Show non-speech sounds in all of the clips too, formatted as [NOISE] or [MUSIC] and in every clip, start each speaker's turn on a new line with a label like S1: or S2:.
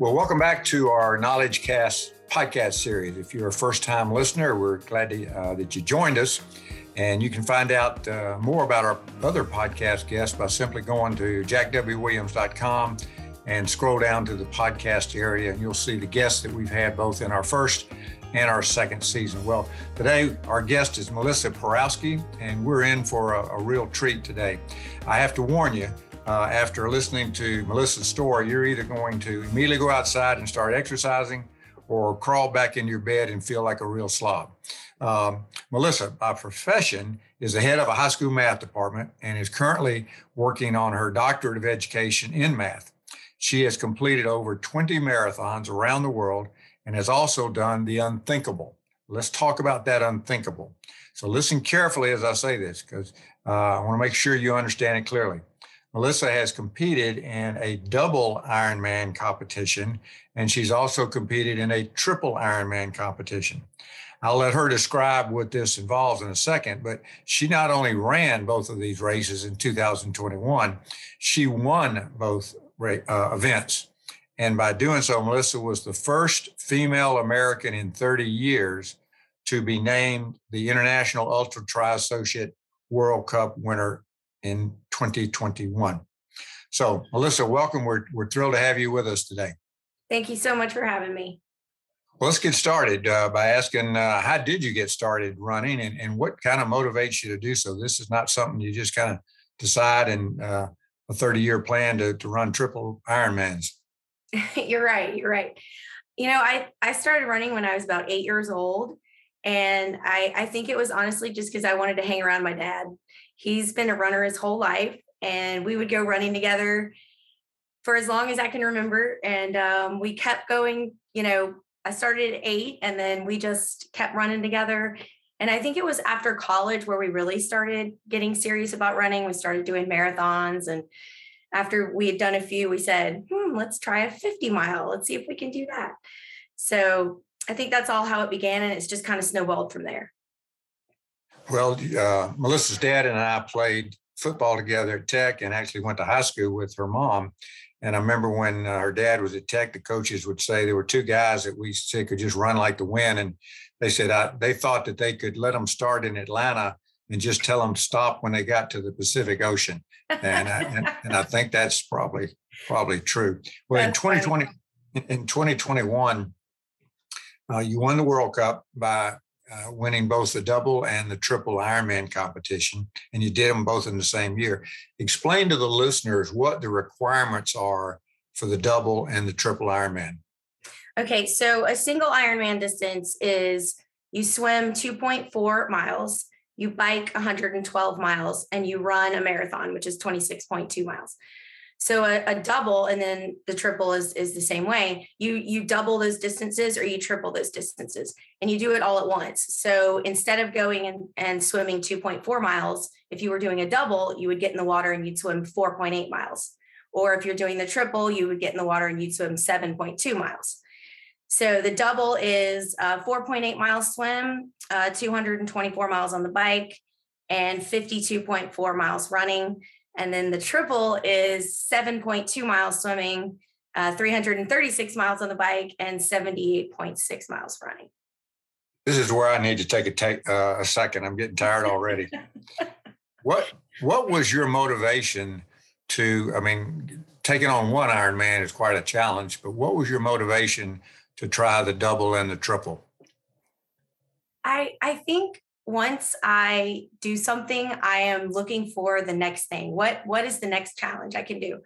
S1: Well, welcome back to our Knowledge Cast podcast series. If you're a first time listener, we're glad to, uh, that you joined us. And you can find out uh, more about our other podcast guests by simply going to jackwwilliams.com and scroll down to the podcast area, and you'll see the guests that we've had both in our first and our second season. Well, today our guest is Melissa Porowski, and we're in for a, a real treat today. I have to warn you, uh, after listening to Melissa's story, you're either going to immediately go outside and start exercising or crawl back in your bed and feel like a real slob. Um, Melissa, by profession, is the head of a high school math department and is currently working on her doctorate of education in math. She has completed over 20 marathons around the world and has also done the unthinkable. Let's talk about that unthinkable. So listen carefully as I say this because uh, I want to make sure you understand it clearly. Melissa has competed in a double Ironman competition, and she's also competed in a triple Ironman competition. I'll let her describe what this involves in a second, but she not only ran both of these races in 2021, she won both uh, events. And by doing so, Melissa was the first female American in 30 years to be named the International Ultra Tri Associate World Cup winner in 2021. So, Melissa, welcome. We're, we're thrilled to have you with us today.
S2: Thank you so much for having me.
S1: Well, let's get started uh, by asking uh, how did you get started running and, and what kind of motivates you to do so? This is not something you just kind of decide and uh, a 30 year plan to, to run triple Ironmans. [LAUGHS]
S2: you're right. You're right. You know, I, I started running when I was about eight years old. And I, I think it was honestly just because I wanted to hang around my dad. He's been a runner his whole life, and we would go running together for as long as I can remember. And um, we kept going. You know, I started at eight, and then we just kept running together. And I think it was after college where we really started getting serious about running. We started doing marathons. And after we had done a few, we said, hmm, let's try a 50 mile. Let's see if we can do that. So I think that's all how it began. And it's just kind of snowballed from there.
S1: Well, uh, Melissa's dad and I played football together at Tech and actually went to high school with her mom. And I remember when uh, her dad was at Tech, the coaches would say there were two guys that we said could just run like the wind. And they said I, they thought that they could let them start in Atlanta and just tell them to stop when they got to the Pacific Ocean. And I, and, and, I think that's probably probably true. Well, that's in 2020, funny. in 2021, uh, you won the World Cup by uh, winning both the double and the triple Ironman competition, and you did them both in the same year. Explain to the listeners what the requirements are for the double and the triple Ironman.
S2: Okay, so a single Ironman distance is you swim 2.4 miles, you bike 112 miles, and you run a marathon, which is 26.2 miles. So a, a, double and then the triple is is the same way. You you double those distances or you triple those distances and you do it all at once. So instead of going and, and swimming 2.4 miles, if you were doing a double, you would get in the water and you'd swim 4.8 miles. Or if you're doing the triple, you would get in the water and you'd swim 7.2 miles. So the double is a 4.8 mile swim, uh, 224 miles on the bike, and 52.4 miles running. And then the triple is 7.2 miles swimming, uh, 336 miles on the bike, and 78.6 miles running.
S1: This is where I need to take a take uh, a second. I'm getting tired already. [LAUGHS] what What was your motivation to? I mean, taking on one Ironman is quite a challenge. But what was your motivation to try the double and the triple?
S2: I I think once I do something, I am looking for the next thing. What what is the next challenge I can do?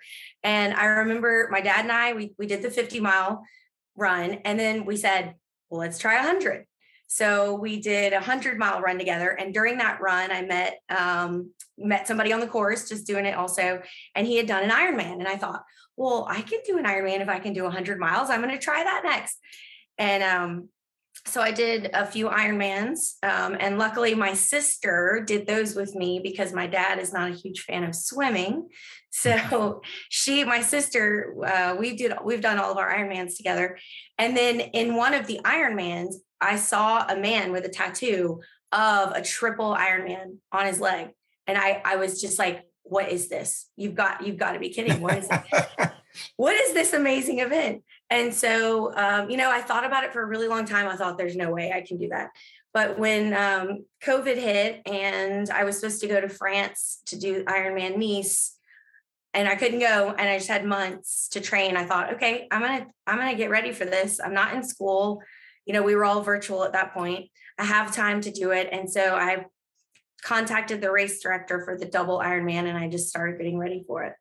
S2: And I remember my dad and I we we did the 50 mile run and then we said, well, let's try 100. So we did a 100 mile run together and during that run I met um, met somebody on the course just doing it also and he had done an Ironman and I thought, well, I can do an Ironman if I can do 100 miles. I'm going to try that next. And um, so I did a few Ironmans, um, and luckily my sister did those with me because my dad is not a huge fan of swimming. So [LAUGHS] she, my sister, uh, we did we've done all of our Ironmans together, and then in one of the Ironmans, I saw a man with a tattoo of a triple Ironman on his leg, and I I was just like, "What is this? You've got you've got to be kidding! What is [LAUGHS] what is this amazing event?" And so, um, you know, I thought about it for a really long time. I thought there's no way I can do that. But when um, COVID hit and I was supposed to go to France to do Ironman Nice, and I couldn't go, and I just had months to train, I thought, okay, I'm gonna I'm gonna get ready for this. I'm not in school. You know, we were all virtual at that point. I have time to do it, and so I contacted the race director for the double Ironman, and I just started getting ready for it.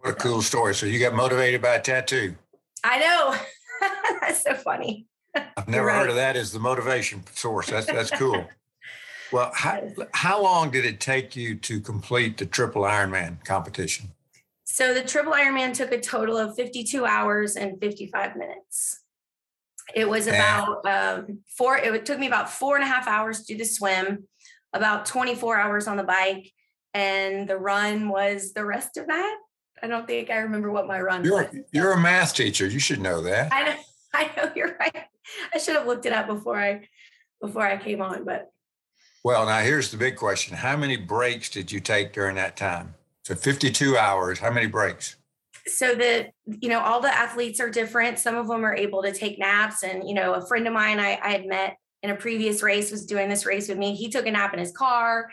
S1: What a cool story! So you got motivated by a tattoo.
S2: I know. [LAUGHS] that's so funny.
S1: I've never right. heard of that as the motivation source. That's that's cool. well, [LAUGHS] how, how long did it take you to complete the triple Ironman competition?
S2: So the triple Ironman took a total of 52 hours and 55 minutes. It was about um, four, it took me about four and a half hours to do the swim, about 24 hours on the bike, and the run was the rest of that. I don't think I remember what my run
S1: you're,
S2: was.
S1: You're a math teacher. You should know that.
S2: I know. [LAUGHS] I know you're right. I should have looked it up before I before I came on, but
S1: well, now here's the big question. How many breaks did you take during that time? So 52 hours, how many breaks?
S2: So that, you know, all the athletes are different. Some of them are able to take naps. And, you know, a friend of mine I, I had met in a previous race was doing this race with me. He took a nap in his car.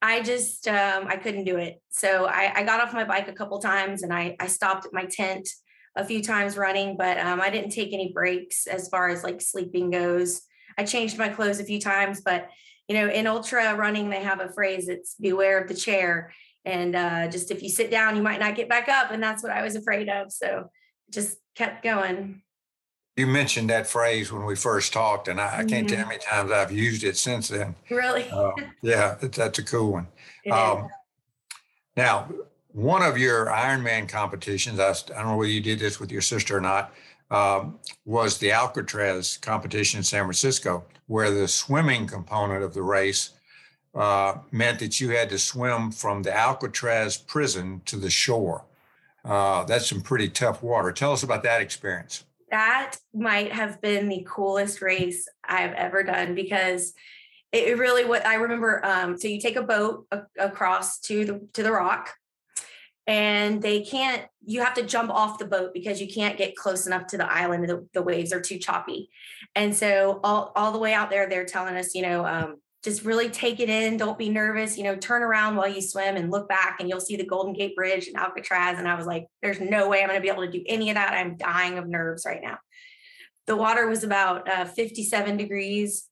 S2: I just um, I couldn't do it. So I, I, got off my bike a couple times and I I stopped at my tent a few times running, but um, I didn't take any breaks as far as like sleeping goes. I changed my clothes a few times, but you know, in ultra running, they have a phrase it's beware of the chair. And uh, just if you sit down, you might not get back up. And that's what I was afraid of. So just kept going.
S1: You mentioned that phrase when we first talked, and I, I can't mm-hmm. tell how many times I've used it since then.
S2: Really?
S1: Uh, yeah, that's a cool one. Um, now, one of your Ironman competitions, I, I, don't know whether you did this with your sister or not, um, was the Alcatraz competition in San Francisco, where the swimming component of the race uh, meant that you had to swim from the Alcatraz prison to the shore. Uh, that's some pretty tough water. Tell us about that experience
S2: that might have been the coolest race I've ever done because it really what I remember. Um, so you take a boat a- across to the to the rock, and they can't. You have to jump off the boat because you can't get close enough to the island. The, the waves are too choppy, and so all all the way out there, they're telling us, you know, um, just really take it in. Don't be nervous. You know, turn around while you swim and look back, and you'll see the Golden Gate Bridge and Alcatraz. And I was like, there's no way I'm going to be able to do any of that. I'm dying of nerves right now. The water was about uh, 57 degrees,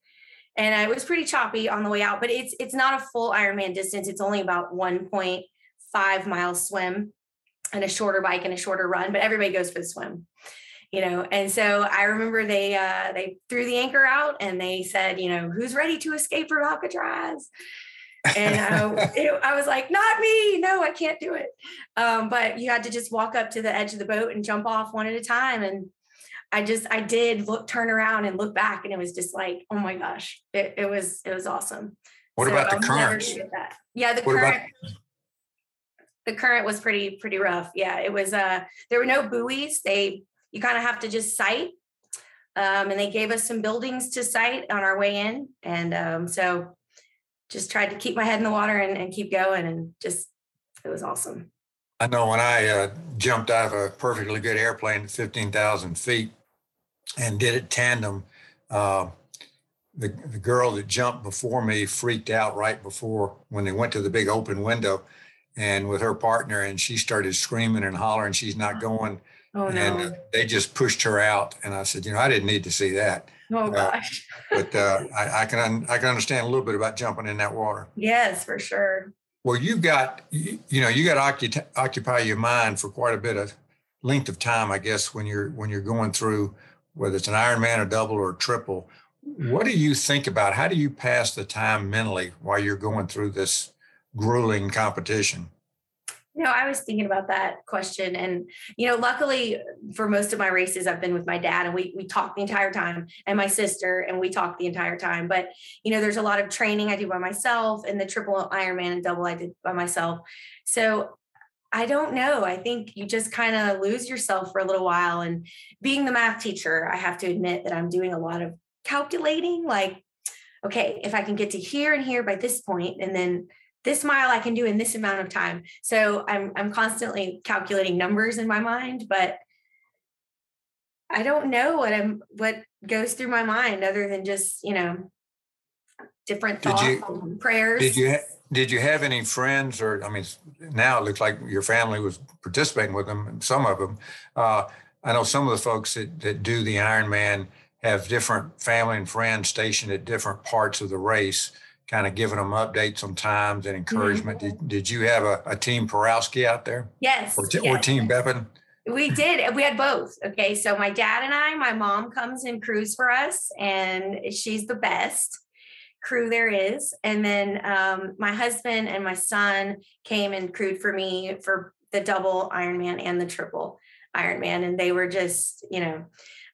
S2: and it was pretty choppy on the way out. But it's it's not a full Ironman distance. It's only about 1.5 miles swim, and a shorter bike and a shorter run. But everybody goes for the swim you know and so i remember they uh they threw the anchor out and they said you know who's ready to escape from alcatraz? And I, [LAUGHS] it, I, was like not me! No i can't do it. Um, but you had to just walk up to the edge of the boat and jump off one at a time and i just i did look turn around and look back and it was just like oh my gosh. It, it was it was awesome.
S1: What so about the current?
S2: yeah the what current about- the current was pretty pretty rough. Yeah it was uh there were no buoys. They you kind of have to just sight. Um, and they gave us some buildings to sight on our way in. And um, so just tried to keep my head in the water and, and keep going. And just, it was awesome.
S1: I know when I uh, jumped out of a perfectly good airplane at 15,000 feet and did it tandem, uh, the, the girl that jumped before me freaked out right before when they went to the big open window and with her partner and she started screaming and hollering she's not going
S2: Oh no!
S1: And they just pushed her out, and I said, you know, I didn't need to see that.
S2: Oh uh, gosh!
S1: but uh, I, I, can I can understand a little bit about jumping in that water.
S2: Yes, for sure.
S1: Well, you've got you, you know you got to occup- occupy your mind for quite a bit of length of time, I guess, when you're when you're going through whether it's an Ironman, a double, or a triple. What do you think about? How do you pass the time mentally while you're going through this grueling competition?
S2: Know, I was thinking about that question. And, you know, luckily for most of my races, I've been with my dad and we we talk the entire time and my sister and we talk the entire time. But, you know, there's a lot of training I do by myself and the triple Ironman and double I did by myself. So I don't know. I think you just kind of lose yourself for a little while. And being the math teacher, I have to admit that I'm doing a lot of calculating like, okay, if I can get to here and here by this point, and then this mile I can do in this amount of time. So I'm I'm constantly calculating numbers in my mind, but I don't know what I'm what goes through my mind other than just you know different thoughts, did you, prayers.
S1: Did you ha- did you have any friends or I mean now it looks like your family was participating with them and some of them. Uh, I know some of the folks that, that do the Ironman have different family and friends stationed at different parts of the race, kind of giving them updates on times and encouragement. Mm-hmm. Did, did you have a, a team Porowski out there?
S2: Yes,
S1: or,
S2: t- yes.
S1: or team Beppen?
S2: We did. We had both. Okay. So my dad and I, my mom comes and crews for us, and she's the best crew there is. And then um, my husband and my son came and crewed for me for the double Ironman and the triple Ironman. And they were just, you know,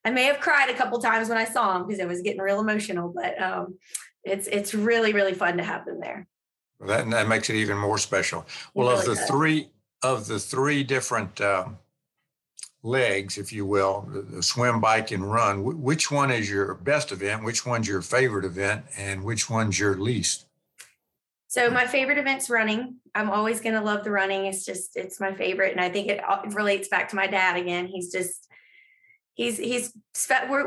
S2: I may have cried a couple times when I saw them because it was getting real emotional, but um, it's it's really, really fun to have them there.
S1: That, that makes it even more special. Well, really of the three of the three different um, legs, if you will, swim, bike, and run, which one is your best event? Which one's your favorite event? And which one's your least?
S2: So my favorite event's running. I'm always going to love the running. It's just it's my favorite, and I think it relates back to my dad again. He's just he's he's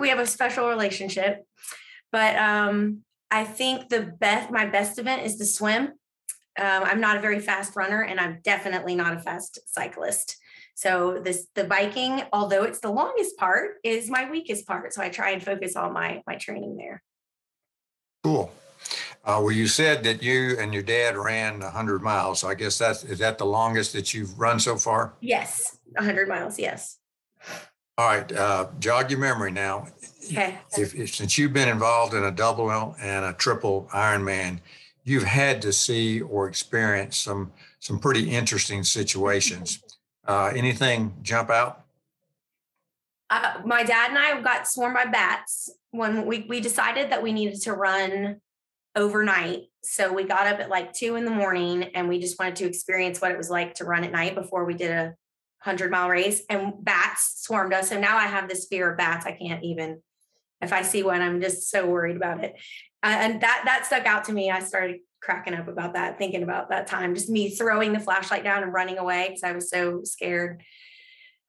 S2: we have a special relationship, but um, I think the best my best event is the swim. Um, I'm not a very fast runner, and I'm definitely not a fast cyclist. So this the biking, although it's the longest part, is my weakest part. So I try and focus all my my training there.
S1: Cool. Uh, well, you said that you and your dad ran 100 miles. So I guess that's is that the longest that you've run so far?
S2: Yes, 100 miles. Yes.
S1: All right, uh, jog your memory now.
S2: Okay.
S1: If, if, since you've been involved in a double and a triple Ironman, you've had to see or experience some some pretty interesting situations. [LAUGHS] Uh, anything jump out?
S2: Uh, my dad and I got swarmed by bats when we, we decided that we needed to run overnight. So we got up at like two in the morning and we just wanted to experience what it was like to run at night before we did a hundred mile race and bats swarmed us. So now I have this fear of bats. I can't even, if I see one, I'm just so worried about it. and that, that stuck out to me. I started cracking up about that, thinking about that time, just me throwing the flashlight down and running away because I was so scared.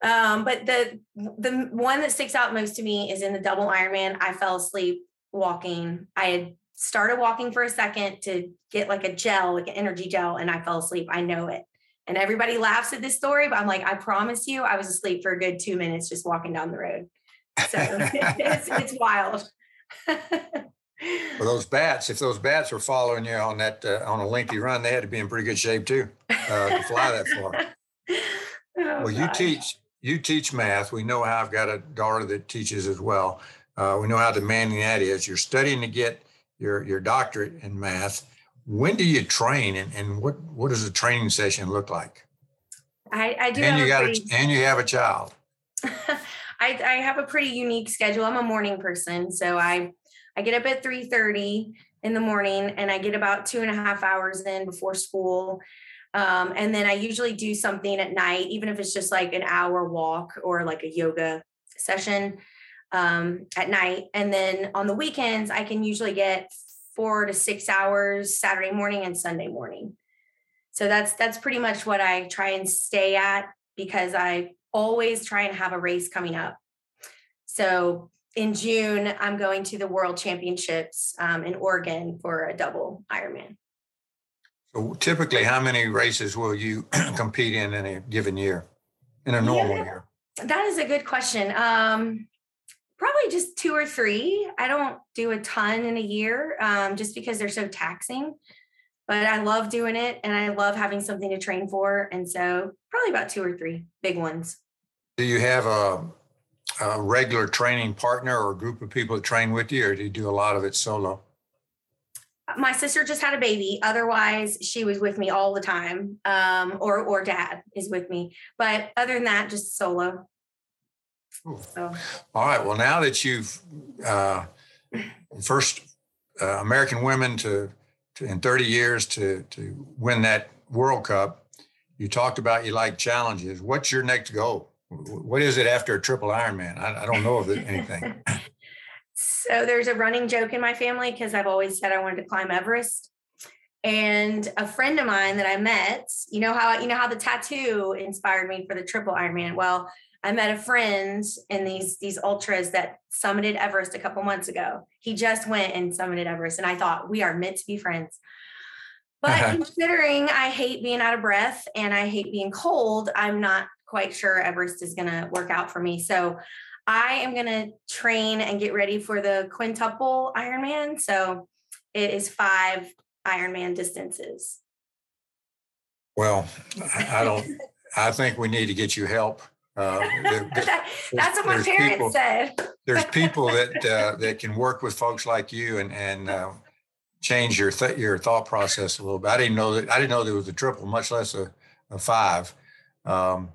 S2: Um, but the the one that sticks out most to me is in the double Ironman. I fell asleep walking. I had started walking for a second to get like a gel, like an energy gel, and I fell asleep. I know it. And everybody laughs at this story, but I'm like, I promise you, I was asleep for a good two minutes just walking down the road. So [LAUGHS] it's, it's wild.
S1: Well, those bats, if those bats were following you on that uh, on a lengthy run, they had to be in pretty good shape too uh, to fly that far. [LAUGHS] Oh, well, you teach you teach math. We know how I've got a daughter that teaches as well. Uh, we know how demanding that is. You're studying to get your your doctorate in math. When do you train, and, and what what does a training session look like?
S2: I, I do.
S1: And you got a, and you have a child. [LAUGHS]
S2: I, I have a pretty unique schedule. I'm a morning person, so I I get up at 3:30 in the morning and I get about two and a half hours in before school. Um, and then I usually do something at night, even if it's just like an hour walk or like a yoga session um, at night. And then on the weekends, I can usually get four to six hours Saturday morning and Sunday morning. So that's that's pretty much what I try and stay at because I always try and have a race coming up. So in June, I'm going to the World Championships um, in Oregon for a double Ironman.
S1: So typically, how many races will you [CLEARS THROAT] compete in in a given year, in a normal yeah, year?
S2: That is a good question. Um, probably just two or three. I don't do a ton in a year um, just because they're so taxing. But I love doing it and I love having something to train for. And so probably about two or three big ones.
S1: Do you have a a regular training partner or a group of people that train with you, or do you do a lot of it solo?
S2: My sister just had a baby. Otherwise, she was with me all the time, um, or or dad is with me. But other than that, just solo.
S1: So. All right. Well, now that you've uh, first uh, American women to, to in 30 years to to win that World Cup, you talked about you like challenges. What's your next goal? What is it after a triple Ironman? I, I don't know of anything. [LAUGHS]
S2: so there's a running joke in my family because I've always said I wanted to climb Everest. And a friend of mine that I met, you know how you know how the tattoo inspired me for the triple Ironman. Well, I met a friend in these these ultras that summited Everest a couple months ago. He just went and summited Everest, and I thought we are meant to be friends. But uh-huh. [LAUGHS] considering I hate being out of breath and I hate being cold, I'm not quite sure Everest is going to work out for me. So I am going to train and get ready for the quintuple Ironman. So it is five Ironman distances.
S1: Well, I don't. I think we need to get you help. Uh, [LAUGHS]
S2: That's what my parents
S1: people,
S2: said.
S1: there's people that uh, that can work with folks like you and and uh, change your th- your thought process a little bit. I didn't know that. I didn't know there was a triple, much less a, a five. Um,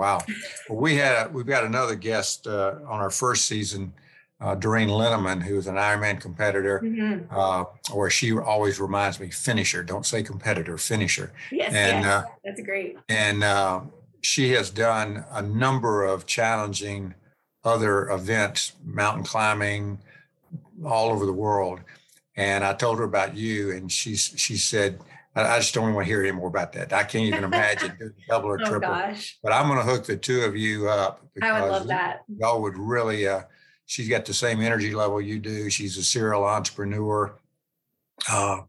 S1: wow. Well, we had a, we've got another guest uh, on our first season uh, Doreen Linneman, who's an Ironman competitor, mm-hmm. uh, or she always reminds me, finisher. Don't say competitor, finisher.
S2: Yes, and, yes. Uh, that's great.
S1: And uh, she has done a number of challenging other events, mountain climbing, all over the world. And I told her about you, and she she said, I, just don't even want to hear any more about that. I can't even imagine doing double or [LAUGHS] oh, triple. Oh, gosh. But I'm going to hook the two of you up.
S2: I would love that.
S1: Y'all would really uh, she's got the same energy level you do. She's a serial entrepreneur. Uh,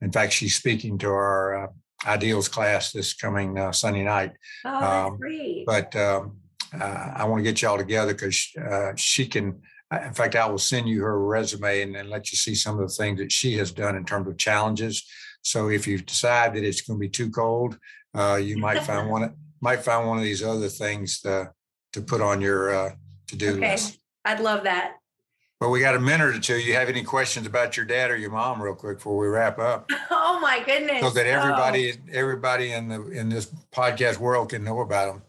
S1: in fact, she's speaking to our uh, ideals class this coming uh, Sunday night.
S2: Oh, that's um, great.
S1: But um, uh, I want to get y'all together because uh, she can. In fact, I will send you her resume and, and let you see some of the things that she has done in terms of challenges. So if you decide that it's going to be too cold, uh, you [LAUGHS] might find one. Might find one of these other things to to put on your uh, to do okay. list.
S2: I'd love that.
S1: Well, we got a minute or two. You have any questions about your dad or your mom, real quick, before we wrap up? [LAUGHS]
S2: Oh my goodness!
S1: So that everybody, oh. everybody in the in this podcast world can know about them.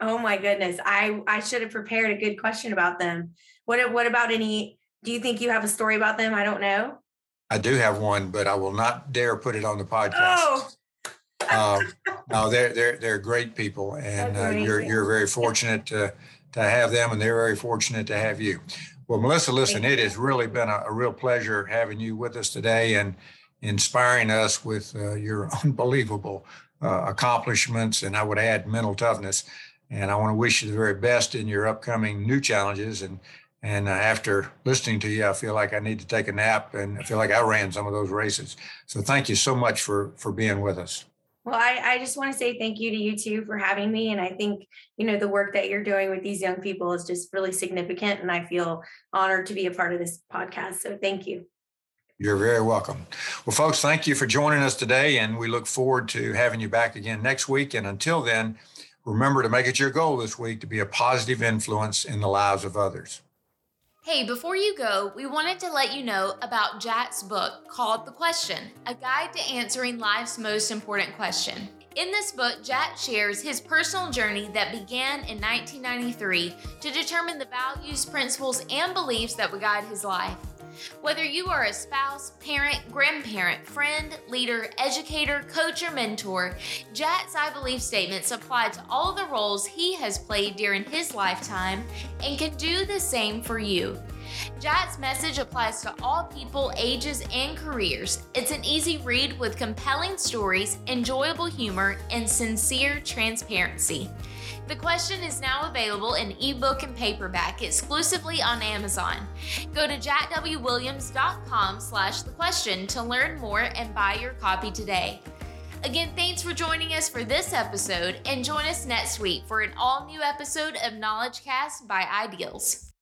S2: Oh my goodness! I I should have prepared a good question about them. What what about any? Do you think you have a story about them? I don't know.
S1: I do have one, but I will not dare put it on the podcast. Oh. uh, no, they're they're they're great people, and uh, you're you're very fortunate to to have them, and they're very fortunate to have you. Well, Melissa, listen, it has really been a, a real pleasure having you with us today and inspiring us with uh, your [LAUGHS] unbelievable uh, accomplishments, and I would add mental toughness. And I want to wish you the very best in your upcoming new challenges. And and uh, after listening to you, I feel like I need to take a nap, and I feel like I ran some of those races. So thank you so much for for being with us.
S2: Well, I, I just want to say thank you to you too for having me. And I think, you know, the work that you're doing with these young people is just really significant. And I feel honored to be a part of this podcast. So thank you.
S1: You're very welcome. Well, folks, thank you for joining us today. And we look forward to having you back again next week. And until then, remember to make it your goal this week to be a positive influence in the lives of others.
S3: Hey, before you go, we wanted to let you know about Jack's book called The Question A Guide to Answering Life's Most Important Question. In this book, Jack shares his personal journey that began in 1993 to determine the values, principles, and beliefs that would guide his life. Whether you are a spouse, parent, grandparent, friend, leader, educator, coach, or mentor, Jack's I Believe statements apply to all the roles he has played during his lifetime and can do the same for you. Jack's message applies to all people, ages, and careers. It's an easy read with compelling stories, enjoyable humor, and sincere transparency. The question is now available in ebook and paperback exclusively on Amazon. Go to jackwwilliams.com slash the question to learn more and buy your copy today. Again, thanks for joining us for this episode and join us next week for an all new episode of Knowledge Cast by Ideals.